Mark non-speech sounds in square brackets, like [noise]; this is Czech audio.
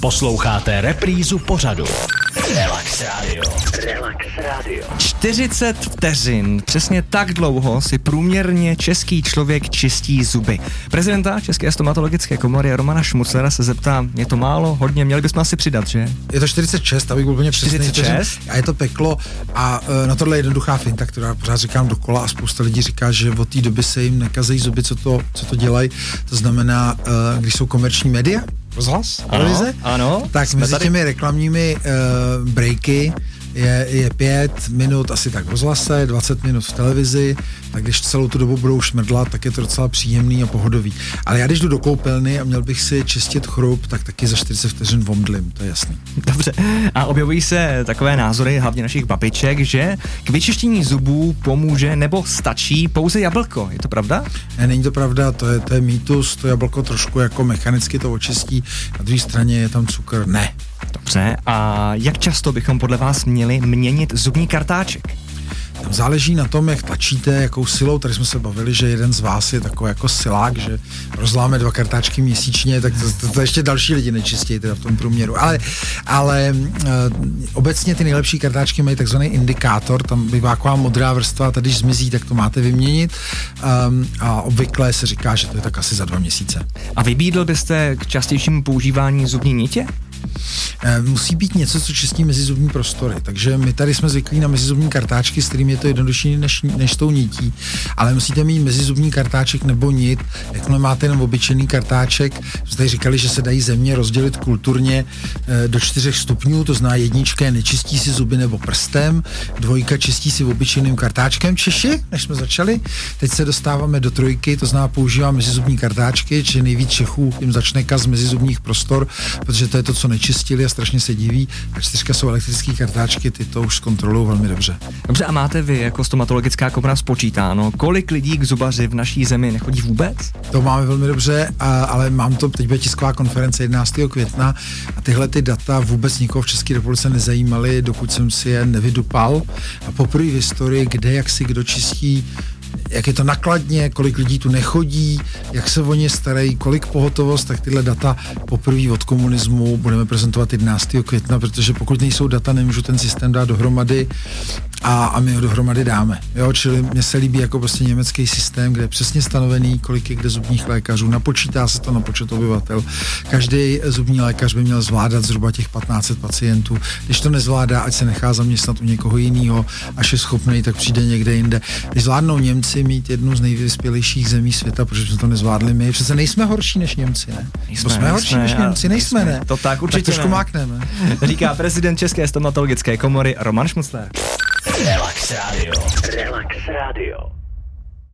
Posloucháte reprízu pořadu. Relax Radio. Relax Radio. 40 vteřin, přesně tak dlouho si průměrně český člověk čistí zuby. Prezidenta České stomatologické komory Romana Šmuclera se zeptá, je to málo, hodně, měli bychom asi přidat, že? Je to 46, abych byl úplně přesný. 46? A je to peklo a uh, na tohle je jednoduchá finta, kterou já pořád říkám dokola a spousta lidí říká, že od té doby se jim nekazejí zuby, co to, co to dělají. To znamená, uh, když jsou komerční média, rozhlas, televize, ano, tak jsme mezi tady. těmi reklamními uh, breaky je, je pět minut asi tak v rozhlase, 20 minut v televizi, tak když celou tu dobu budou šmrdlat, tak je to docela příjemný a pohodový. Ale já když jdu do koupelny a měl bych si čistit chrup, tak taky za 40 vteřin vomdlim, to je jasný. Dobře. A objevují se takové názory, hlavně našich babiček, že k vyčištění zubů pomůže nebo stačí pouze jablko. Je to pravda? Ne, není to pravda, to je, to je mýtus, to jablko trošku jako mechanicky to očistí, na druhé straně je tam cukr, ne. Dobře. A jak často bychom podle vás měli měnit zubní kartáček? Tam záleží na tom, jak tlačíte, jakou silou. Tady jsme se bavili, že jeden z vás je takový jako silák, že rozláme dva kartáčky měsíčně, tak to, to, to ještě další lidi nečistějí teda v tom průměru. Ale, ale uh, obecně ty nejlepší kartáčky mají takzvaný indikátor, tam bývá taková modrá vrstva, tady když zmizí, tak to máte vyměnit. Um, a obvykle se říká, že to je tak asi za dva měsíce. A vybídl byste k častějšímu používání zubní nitě? Eh, musí být něco, co čistí mezizubní prostory. Takže my tady jsme zvyklí na mezizubní kartáčky, s kterými je to jednodušší než, než tou nití. Ale musíte mít mezizubní kartáček nebo nit. Jakmile máte jenom obyčejný kartáček, tady říkali, že se dají země rozdělit kulturně eh, do čtyřech stupňů, to zná jednička je nečistí si zuby nebo prstem, dvojka čistí si obyčejným kartáčkem. Češi, než jsme začali, teď se dostáváme do trojky, to zná používá mezizubní kartáčky, či nejvíc Čechů jim začne kaz mezizubních prostor, protože to je to, co nečistili strašně se diví. A čtyřka jsou elektrické kartáčky, ty to už zkontrolují velmi dobře. Dobře, a máte vy jako stomatologická komora spočítáno, kolik lidí k zubaři v naší zemi nechodí vůbec? To máme velmi dobře, a, ale mám to, teď bude tisková konference 11. května a tyhle ty data vůbec nikoho v České republice nezajímaly, dokud jsem si je nevydupal. A poprvé v historii, kde jak si kdo čistí jak je to nakladně, kolik lidí tu nechodí, jak se o ně starají, kolik pohotovost, tak tyhle data poprvé od komunismu budeme prezentovat 11. května, protože pokud nejsou data, nemůžu ten systém dát dohromady a, a my ho dohromady dáme. Jo, čili mně se líbí jako prostě německý systém, kde je přesně stanovený, kolik je kde zubních lékařů, napočítá se to na počet obyvatel. Každý zubní lékař by měl zvládat zhruba těch 1500 pacientů. Když to nezvládá, ať se nechá zaměstnat u někoho jiného, až je schopný, tak přijde někde jinde. Když zvládnou Němci mít jednu z nejvyspělejších zemí světa, protože jsme to nezvládli my, přece nejsme horší než Němci, ne? Nejsme, jsme horší nejsme, než já- Němci, nejsme, nejsme. ne? To tak určitě Tak trošku ne. mákneme. [laughs] Říká prezident České stomatologické komory Roman Šmucler. Relax Radio. Relax Radio.